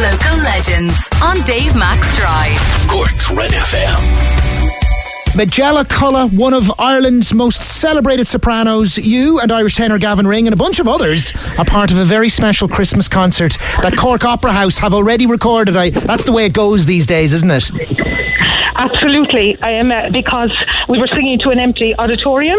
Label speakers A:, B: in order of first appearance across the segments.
A: Local legends on Dave Max Drive.
B: Cork's Red FM.
C: Majella Cullagh, one of Ireland's most celebrated sopranos, you and Irish tenor Gavan Ring and a bunch of others are part of a very special Christmas concert that Cork Opera House have already recorded. I, that's the way it goes these days, isn't it?
D: Absolutely, I am uh, because we were singing to an empty auditorium.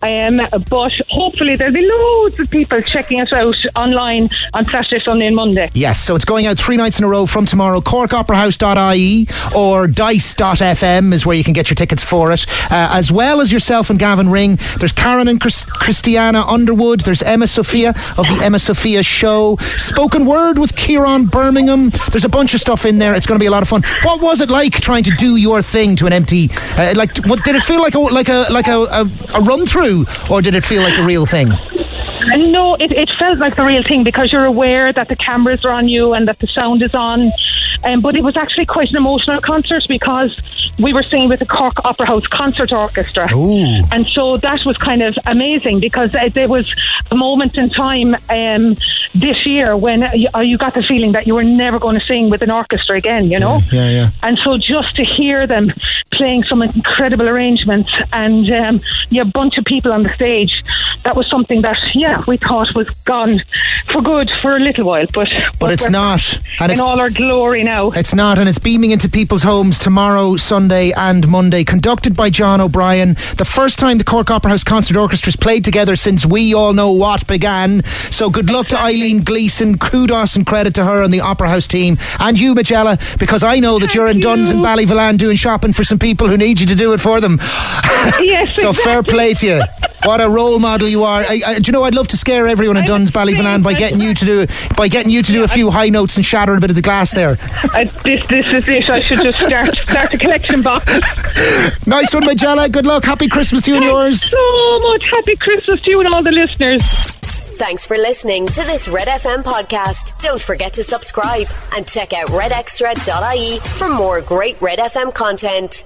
D: I am, but hopefully there'll be loads of people checking us out online on Saturday, Sunday, and Monday.
C: Yes, so it's going out three nights in a row from tomorrow. CorkOperaHouse.ie or Dice.fm is where you can get your tickets for it, uh, as well as yourself and Gavan Ring. There's Karen and Chris- Christiana Underwood. There's Emma Sophia of the Emma Sophia Show. Spoken Word with Ciarán Bermingham. There's a bunch of stuff in there. It's going to be a lot of fun. What was it like trying to do your thing to an empty? Uh, like, what did it feel like? A, like a like a, a, a run through, or did it feel like the real thing?
D: No, it, it felt like the real thing because you're aware that the cameras are on you and that the sound is on. Um, but it was actually quite an emotional concert because we were singing with the Cork Opera House Concert Orchestra.
C: Ooh.
D: And so that was kind of amazing because there was a moment in time um, this year when you, uh, you got the feeling that you were never going to sing with an orchestra again, you know?
C: Yeah, yeah.
D: And so just to hear them playing some incredible arrangements and um, yeah, a bunch of people on the stage, that was something that, yeah, we thought was gone for good for a little while. But,
C: But it's not. And
D: in
C: it's,
D: all our glory now.
C: It's not, and it's beaming into people's homes tomorrow, Sunday, and Monday. Conducted by John O'Brien. The first time the Cork Opera House Concert Orchestra's played together since we all know what began. So good luck to Eileen Gleeson. Kudos and credit to her and the Opera House team. And you, Majella, because I know that you're in
D: Thank
C: Dunnes and
D: you.
C: Ballyvolane doing shopping for some people who need you to do it for them.
D: Yes,
C: so fair play to you. What a role model you are. I, I, do you know? I'd love to scare everyone in
D: I
C: Duns
D: know,
C: by getting you to do by getting you to do a few high notes and shatter a bit of the glass there.
D: Uh, this, this is it. I should just start start a collection box.
C: Nice one, Majella. Good luck. Happy Christmas to you and yours.
D: so much. Happy Christmas to you and all the listeners.
E: Thanks for listening to this Red FM podcast. Don't forget to subscribe and check out redextra.ie for more great Red FM content.